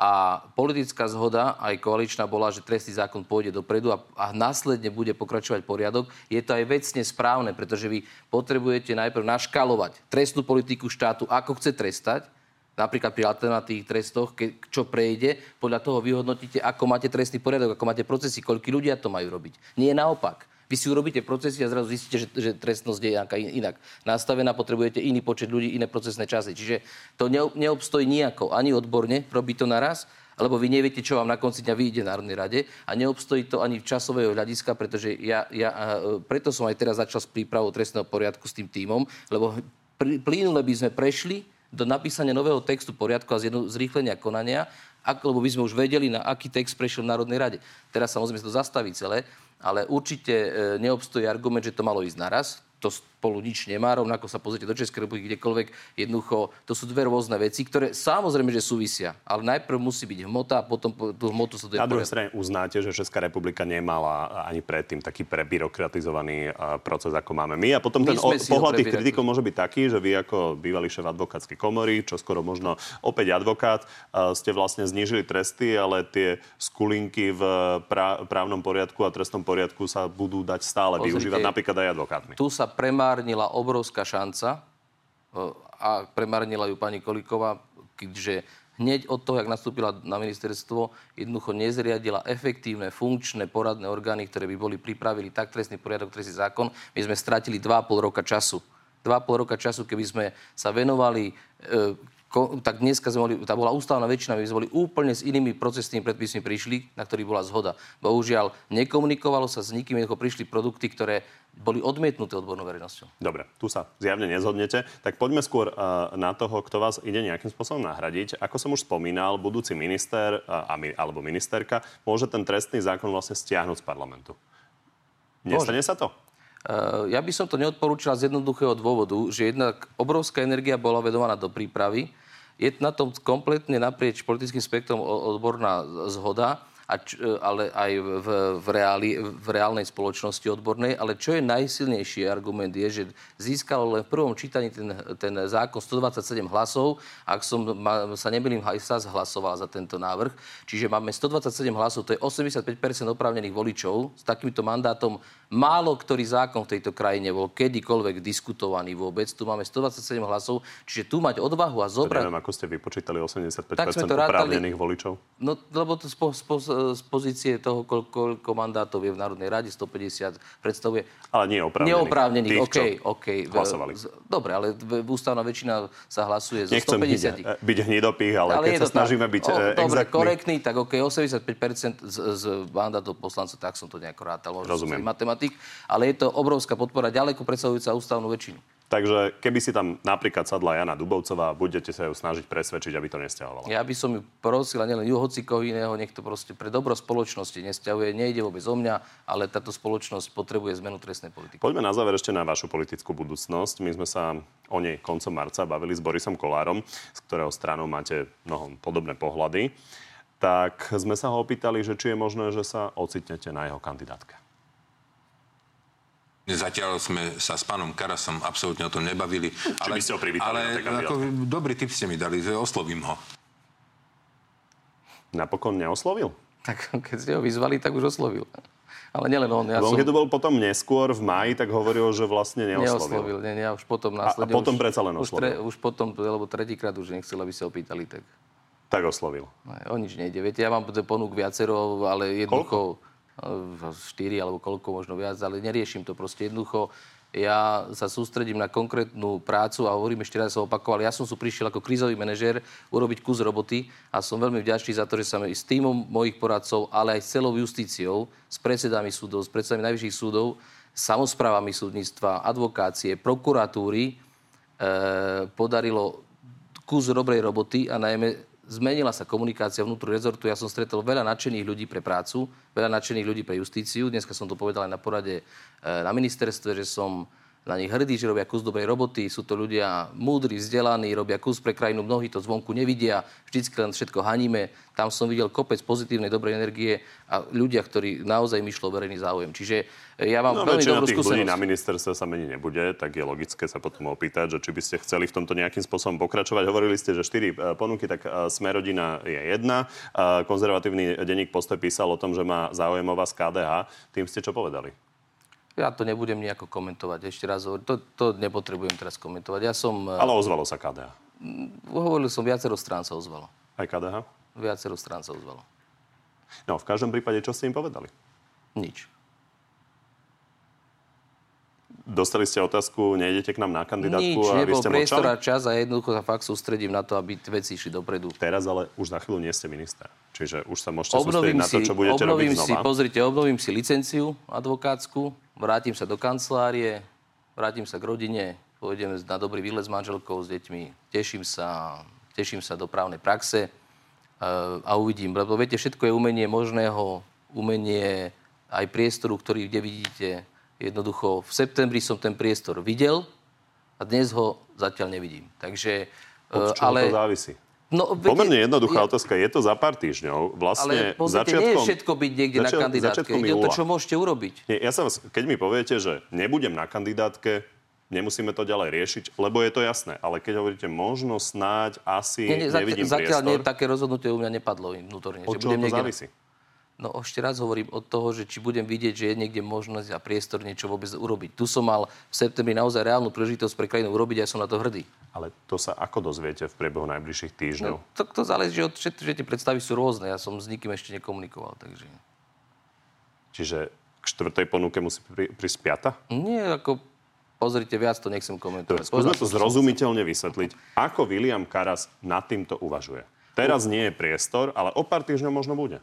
a politická zhoda, aj koaličná, bola, že trestný zákon pôjde dopredu a, a následne bude pokračovať poriadok. Je to aj vecne správne, pretože vy potrebujete najprv naškalovať trestnú politiku štátu, ako chce trestať, napríklad pri alternatívnych trestoch, ke, čo prejde, podľa toho vyhodnotíte, ako máte trestný poriadok, ako máte procesy, koľky ľudia to majú robiť. Nie naopak. Vy si urobíte procesy a zrazu zistíte, že, že trestnosť je nejaká inak nastavená, potrebujete iný počet ľudí, iné procesné časy. Čiže to neobstojí nejako ani odborne robiť to naraz, lebo vy neviete, čo vám na konci dňa vyjde v Národnej rade a neobstojí to ani v časového hľadiska, pretože ja, ja preto som aj teraz začal s prípravou trestného poriadku s tým týmom, lebo plynule by sme prešli do napísania nového textu poriadku a zrýchlenia konania, ak, lebo by sme už vedeli, na aký text prešiel v Národnej rade. Teraz samozrejme sa to zastaví celé, ale určite e, neobstojí argument, že to malo ísť naraz to spolu nič nemá. Rovnako sa pozrite do Českej republiky, kdekoľvek. Jednoducho, to sú dve rôzne veci, ktoré samozrejme, že súvisia. Ale najprv musí byť hmota a potom tú hmotu sa Na druhej strane uznáte, že Česká republika nemala ani predtým taký prebyrokratizovaný proces, ako máme my. A potom my ten o, pohľad tých kritikov môže byť taký, že vy ako bývalý šéf advokátskej komory, čo skoro možno opäť advokát, ste vlastne znížili tresty, ale tie skulinky v právnom poriadku a trestnom poriadku sa budú dať stále Pozrite, využívať napríklad aj advokátmi. Tu sa premárnila obrovská šanca e, a premárnila ju pani Koliková, keďže hneď od toho, jak nastúpila na ministerstvo, jednoducho nezriadila efektívne, funkčné poradné orgány, ktoré by boli pripravili tak trestný poriadok, trestný zákon. My sme stratili 2,5 roka času. 2,5 roka času, keby sme sa venovali e, tak dneska sme boli, tá bola ústavná väčšina, my sme boli úplne s inými procesnými predpismi prišli, na ktorých bola zhoda. Bohužiaľ, nekomunikovalo sa s nikým, ako prišli produkty, ktoré boli odmietnuté odbornou verejnosťou. Dobre, tu sa zjavne nezhodnete. Tak poďme skôr uh, na toho, kto vás ide nejakým spôsobom nahradiť. Ako som už spomínal, budúci minister uh, alebo ministerka môže ten trestný zákon vlastne stiahnuť z parlamentu. Nestane sa to? Uh, ja by som to neodporúčal z jednoduchého dôvodu, že jednak obrovská energia bola vedovaná do prípravy je na tom kompletne naprieč politickým spektrom odborná zhoda č, ale aj v, v, reáli, v reálnej spoločnosti odbornej. Ale čo je najsilnejší argument je, že získalo len v prvom čítaní ten, ten zákon 127 hlasov. Ak som ma, sa nemýlim, aj sa hlasoval za tento návrh. Čiže máme 127 hlasov, to je 85% oprávnených voličov. S takýmto mandátom málo ktorý zákon v tejto krajine bol kedykoľvek diskutovaný vôbec. Tu máme 127 hlasov, čiže tu mať odvahu a zobrať... Neviem, ako ste vypočítali 85% oprávnených voličov. No, lebo to spo, spo, z pozície toho, koľko, koľko mandátov je v Národnej rade, 150 predstavuje. Ale nie oprávnených. Neoprávnených, Tých, OK, OK. hlasovali. Z- Dobre, ale ústavná väčšina sa hlasuje zo Nechcem 150. byť, byť hnidopých, ale, ale keď sa to snažíme tak. byť o, e, dobre, korektný, tak OK, 85% z, z mandátov poslancov, tak som to nejako rátal, Rozumiem. si matematik, ale je to obrovská podpora, ďaleko predstavujúca ústavnú väčšinu. Takže keby si tam napríklad sadla Jana Dubovcová, budete sa ju snažiť presvedčiť, aby to nestiahovala. Ja by som ju prosil, a nielen ju, hoci koho iného, nech to proste pre dobro spoločnosti nesťahuje. Nejde vôbec o mňa, ale táto spoločnosť potrebuje zmenu trestnej politiky. Poďme na záver ešte na vašu politickú budúcnosť. My sme sa o nej koncom marca bavili s Borisom Kolárom, z ktorého stranou máte mnoho podobné pohľady. Tak sme sa ho opýtali, že či je možné, že sa ocitnete na jeho kandidátke. Zatiaľ sme sa s pánom Karasom absolútne o tom nebavili. Či by ste ho privítali ale ako, dobrý tip ste mi dali, že oslovím ho. Napokon neoslovil? Tak keď ste ho vyzvali, tak už oslovil. Ale nielen on, ja Ja som Keď to bol potom neskôr v máji, tak hovoril, že vlastne neoslovil. neoslovil. Nie, nie, ja už potom A- a následne... potom už, predsa len už, tre, oslovil. už potom, lebo tretíkrát už nechcel, aby sa opýtali, tak Tak oslovil. ne, o nič nejde. Viete, ja mám ponúk viacero, ale jednoducho... Koľko? Štyri alebo koľko, možno viac, ale neriešim to proste jednoducho. Ja sa sústredím na konkrétnu prácu a hovorím ešte raz, som opakoval, ja som tu prišiel ako krízový manažér urobiť kus roboty a som veľmi vďačný za to, že sa mi s týmom mojich poradcov, ale aj s celou justíciou, s predsedami súdov, s predsedami najvyšších súdov, samozprávami súdnictva, advokácie, prokuratúry, e, podarilo kus dobrej roboty a najmä zmenila sa komunikácia vnútru rezortu. Ja som stretol veľa nadšených ľudí pre prácu, veľa nadšených ľudí pre justíciu. Dneska som to povedal aj na porade e, na ministerstve, že som na nich hrdý, že robia kus dobrej roboty. Sú to ľudia múdri, vzdelaní, robia kus pre krajinu. Mnohí to zvonku nevidia, vždycky len všetko haníme. Tam som videl kopec pozitívnej, dobrej energie a ľudia, ktorí naozaj myšlo verejný záujem. Čiže e, ja mám No, veľmi dobrú tých ľudí skúsenosť. na ministerstve sa meniť nebude, tak je logické sa potom opýtať, že či by ste chceli v tomto nejakým spôsobom pokračovať. Hovorili ste, že štyri e, ponuky, tak e, Smerodina je jedna. Konzervatívny denník Postoj písal o tom, že má záujem o vás KDH. Tým ste čo povedali? Ja to nebudem nejako komentovať. Ešte raz hovorím, to, to nepotrebujem teraz komentovať. Ja som... e, Ale ozvalo sa KDH. Hovoril som, viacero strán sa ozvalo. Aj KDH? Viacero strán sa ozvalo. No, v každom prípade, čo ste im povedali? Nič. Dostali ste otázku, nejdete k nám na kandidátku Nič, a vy ste priestor a čas a jednoducho sa fakt sústredím na to, aby veci išli dopredu. Teraz ale už za chvíľu nie ste minister. Čiže už sa môžete sústrediť Obnovím na to, si, čo budete robiť obnovím si, znova. pozrite, obnovím si licenciu advokátsku, vrátim sa do kancelárie, vrátim sa k rodine, pôjdeme na dobrý výlet s manželkou, s deťmi, teším sa, teším sa do právnej praxe eh, a uvidím. Lebo viete, všetko je umenie možného, umenie aj priestoru, ktorý kde vidíte. Jednoducho, v septembri som ten priestor videl a dnes ho zatiaľ nevidím. Takže, eh, Od čoho ale... to závisí? No, viete, Pomerne jednoduchá je- otázka. Je to za pár týždňov. Vlastne Ale pozrite, nie je všetko byť niekde na začiat- kandidátke. začiatkom Ide o to, čo môžete urobiť. Nie, ja sa vás, keď mi poviete, že nebudem na kandidátke, nemusíme to ďalej riešiť, lebo je to jasné. Ale keď hovoríte možno, snáď, asi, Nie, nie, zatiaľ, nevidím zatiaľ nie, priestor. také rozhodnutie u mňa nepadlo vnútorne. Od čoho to závisí? No ešte raz hovorím od toho, že či budem vidieť, že je niekde možnosť a priestor niečo vôbec urobiť. Tu som mal v septembri naozaj reálnu príležitosť pre krajinu urobiť a som na to hrdý. Ale to sa ako dozviete v priebehu najbližších týždňov? No, to, to záleží od všetkých, že tie predstavy sú rôzne. Ja som s nikým ešte nekomunikoval, takže... Čiže k štvrtej ponuke musí pri, prísť piata? Nie, ako pozrite, viac to nechcem komentovať. skúsme to zrozumiteľne vysvetliť. Ako William Karas nad týmto uvažuje? Teraz nie je priestor, ale o pár týždňov možno bude.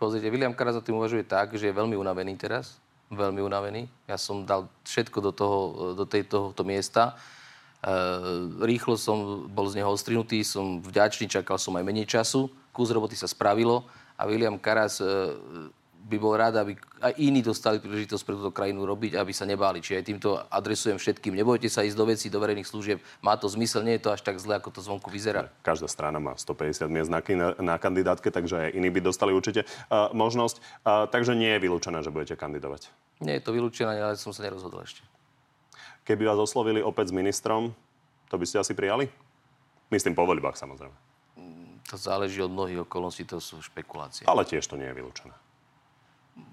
Pozrite, William Karas o tým uvažuje tak, že je veľmi unavený teraz. Veľmi unavený. Ja som dal všetko do, toho, do tej, tohoto miesta. E, rýchlo som bol z neho odstrihnutý, som vďačný, čakal som aj menej času. Kus roboty sa spravilo a William Karas e, by bol rád, aby aj iní dostali príležitosť pre túto krajinu robiť, aby sa nebáli. Čiže aj týmto adresujem všetkým. Nebojte sa ísť do vecí, do verejných služieb. Má to zmysel, nie je to až tak zle, ako to zvonku vyzerá. Každá strana má 150 miest na, na, kandidátke, takže aj iní by dostali určite uh, možnosť. Uh, takže nie je vylúčené, že budete kandidovať. Nie je to vylúčené, ale som sa nerozhodol ešte. Keby vás oslovili opäť s ministrom, to by ste asi prijali? Myslím po voľbách samozrejme. To záleží od mnohých okolností, to sú špekulácie. Ale tiež to nie je vylúčené.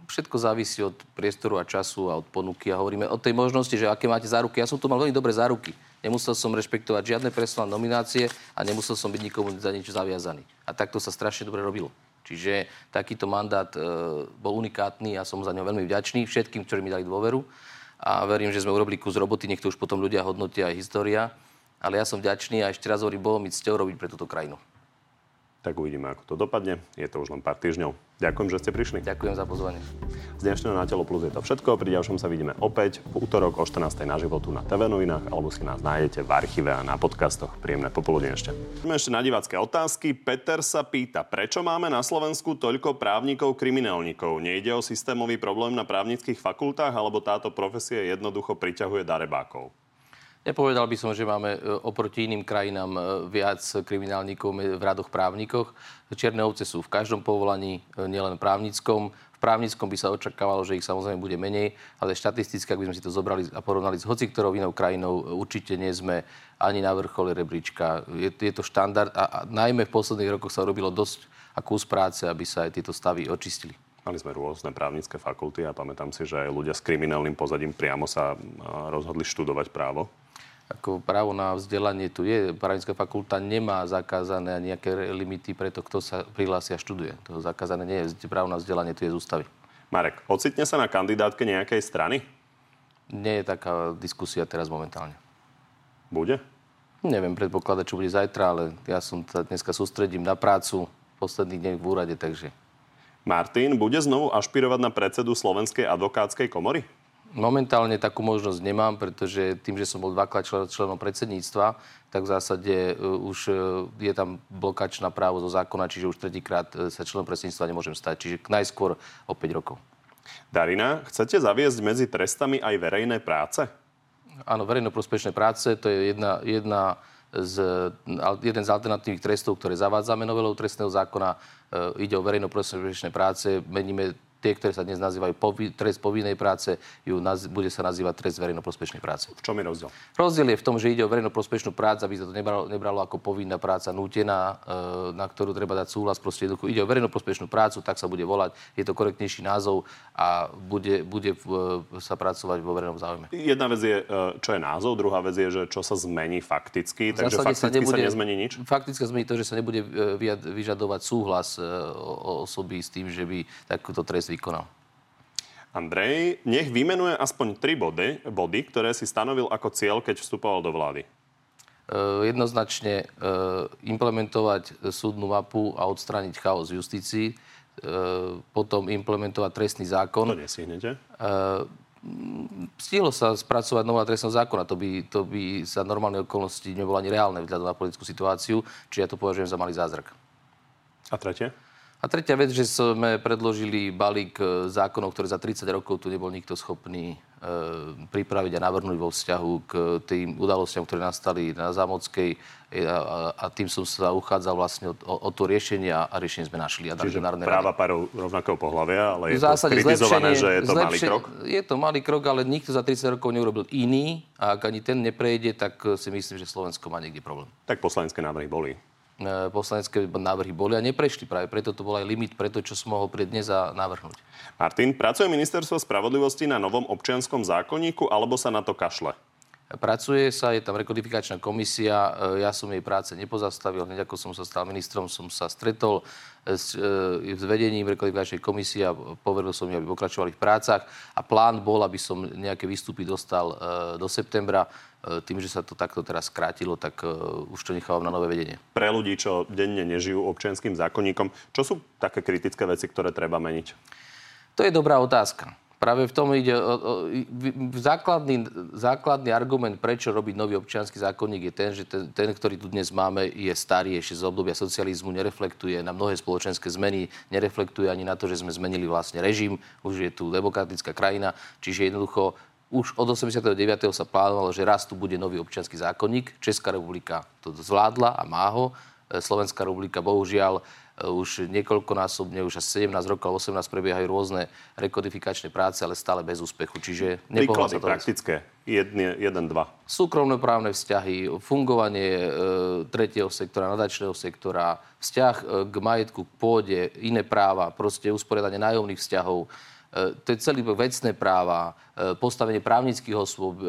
Všetko závisí od priestoru a času a od ponuky. A hovoríme o tej možnosti, že aké máte záruky. Ja som tu mal veľmi dobré záruky. Nemusel som rešpektovať žiadne personálne nominácie a nemusel som byť nikomu za niečo zaviazaný. A takto sa strašne dobre robilo. Čiže takýto mandát e, bol unikátny a som za ňo veľmi vďačný všetkým, ktorí mi dali dôveru. A verím, že sme urobili kus roboty, nech to už potom ľudia hodnotia aj história. Ale ja som vďačný a ešte raz hovorím, bolo mi cťou robiť pre túto krajinu tak uvidíme, ako to dopadne. Je to už len pár týždňov. Ďakujem, že ste prišli. Ďakujem za pozvanie. Z dnešného Na telo plus je to všetko. Pri ďalšom sa vidíme opäť v útorok o 14. na životu na TV novinách alebo si nás nájdete v archíve a na podcastoch. Príjemné popoludne ešte. Máme ešte na divácké otázky. Peter sa pýta, prečo máme na Slovensku toľko právnikov kriminálnikov? Nejde o systémový problém na právnických fakultách alebo táto profesia jednoducho priťahuje darebákov? Nepovedal by som, že máme e, oproti iným krajinám e, viac kriminálnikov v radoch právnikoch. Čierne ovce sú v každom povolaní, e, nielen právnickom. V právnickom by sa očakávalo, že ich samozrejme bude menej, ale štatisticky, ak by sme si to zobrali a porovnali s hoci ktorou inou krajinou, určite nie sme ani na vrchole rebríčka. Je, je to štandard a, a najmä v posledných rokoch sa robilo dosť a kus práce, aby sa aj tieto stavy očistili. Mali sme rôzne právnické fakulty a pamätám si, že aj ľudia s kriminálnym pozadím priamo sa rozhodli študovať právo ako právo na vzdelanie tu je. Právnická fakulta nemá zakázané nejaké limity pre to, kto sa prihlási a študuje. To zakázané nie je. Právo na vzdelanie tu je z ústavy. Marek, ocitne sa na kandidátke nejakej strany? Nie je taká diskusia teraz momentálne. Bude? Neviem predpokladať, čo bude zajtra, ale ja som sa dneska sústredím na prácu posledný deň v úrade, takže... Martin, bude znovu ašpirovať na predsedu Slovenskej advokátskej komory? Momentálne takú možnosť nemám, pretože tým, že som bol dvakrát člen, členom predsedníctva, tak v zásade uh, už uh, je tam blokačná právo zo zákona, čiže už tretíkrát uh, sa členom predsedníctva nemôžem stať. Čiže najskôr o 5 rokov. Darina, chcete zaviesť medzi trestami aj verejné práce? Áno, verejnoprospešné práce, to je jedna, jedna z, jeden z alternatívnych trestov, ktoré zavádzame novelou trestného zákona. E, ide o verejnoprospešné práce, meníme tie, ktoré sa dnes nazývajú povi, trest povinnej práce, ju naz, bude sa nazývať trest verejnoprospešnej práce. V čom je rozdiel? Rozdiel je v tom, že ide o verejnoprospečnú prácu, aby sa to nebralo, nebralo ako povinná práca nútená, e, na ktorú treba dať súhlas. Proste ide o verejnoprospečnú prácu, tak sa bude volať. Je to korektnejší názov a bude, bude v, sa pracovať vo verejnom záujme. Jedna vec je, e, čo je názov, druhá vec je, že čo sa zmení fakticky. Takže fakticky sa, nebude, sa nezmení nič? Fakticky zmení to, že sa nebude e, vyžadovať súhlas osoby s tým, že by takúto trest vykonal. Andrej, nech vymenuje aspoň tri body, body, ktoré si stanovil ako cieľ, keď vstupoval do vlády. E, jednoznačne e, implementovať súdnu mapu a odstrániť chaos v justícii. E, potom implementovať trestný zákon. To nesihnete? Stihlo sa spracovať nová trestného zákona. To by, to by za normálne okolnosti nebolo ani reálne vzhľadom na politickú situáciu. Čiže ja to považujem za malý zázrak. A tretie? A tretia vec, že sme predložili balík e, zákonov, ktoré za 30 rokov tu nebol nikto schopný e, pripraviť a navrhnúť vo vzťahu k tým udalostiam, ktoré nastali na Zámockej e, a, a tým som sa uchádzal vlastne o, o to riešenie a riešenie sme našli. A Čiže práva párov rovnakého pohľavia, ale je to kritizované, že je to malý krok? Je to malý krok, ale nikto za 30 rokov neurobil iný a ak ani ten neprejde, tak si myslím, že Slovensko má niekde problém. Tak poslanecké návrhy boli. E, poslanecké návrhy boli a neprešli. Práve preto to bol aj limit preto, čo som mohol pred dnes a navrhnúť. Martin, pracuje ministerstvo spravodlivosti na novom občianskom zákonníku alebo sa na to kašle? Pracuje sa, je tam rekodifikačná komisia, e, ja som jej práce nepozastavil, hneď ako som sa stal ministrom, som sa stretol s, e, s vedením rekodifikačnej komisie a povedal som im, aby pokračovali v prácach a plán bol, aby som nejaké výstupy dostal do septembra. Tým, že sa to takto teraz skrátilo, tak už to nechávam na nové vedenie. Pre ľudí, čo denne nežijú občianským zákonníkom, čo sú také kritické veci, ktoré treba meniť? To je dobrá otázka. Práve v tom ide... O, o, základný, základný argument, prečo robiť nový občianský zákonník je ten, že ten, ten, ktorý tu dnes máme, je starý ešte z obdobia socializmu, nereflektuje na mnohé spoločenské zmeny, nereflektuje ani na to, že sme zmenili vlastne režim, už je tu demokratická krajina, čiže jednoducho už od 89. sa plánovalo, že raz tu bude nový občianský zákonník. Česká republika to zvládla a má ho. Slovenská republika bohužiaľ Eh, už niekoľkonásobne, už asi 17 rokov, 18 prebiehajú rôzne rekodifikačné práce, ale stále bez úspechu. Čiže nepohľa sa to. praktické. Jedne, jeden, dva. Súkromnoprávne vzťahy, fungovanie e, tretieho sektora, nadačného sektora, vzťah e, k majetku, k pôde, iné práva, proste usporiadanie nájomných vzťahov, e, to je celý vecné práva, e, postavenie právnických osôb,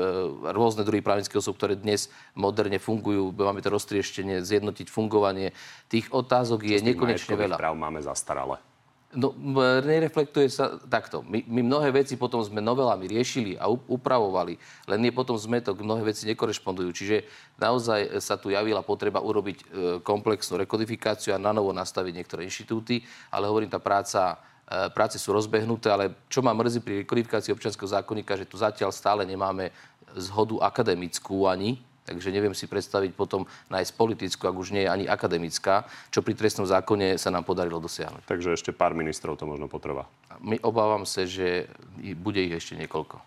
rôzne druhy právnických osôb, ktoré dnes moderne fungujú. Máme to roztrieštenie, zjednotiť fungovanie. Tých otázok je nekonečne veľa. práv máme zastaralé. No, nereflektuje sa takto. My, my mnohé veci potom sme novelami riešili a upravovali, len je potom zmetok, mnohé veci nekorešpondujú. Čiže naozaj sa tu javila potreba urobiť e, komplexnú rekodifikáciu a na novo nastaviť niektoré inštitúty, ale hovorím, tá práca e, práce sú rozbehnuté, ale čo ma mrzí pri rekodifikácii občianského zákonníka, že tu zatiaľ stále nemáme zhodu akademickú ani, Takže neviem si predstaviť potom nájsť politickú, ak už nie je ani akademická, čo pri trestnom zákone sa nám podarilo dosiahnuť. Takže ešte pár ministrov to možno potrvá. My obávam sa, že bude ich ešte niekoľko.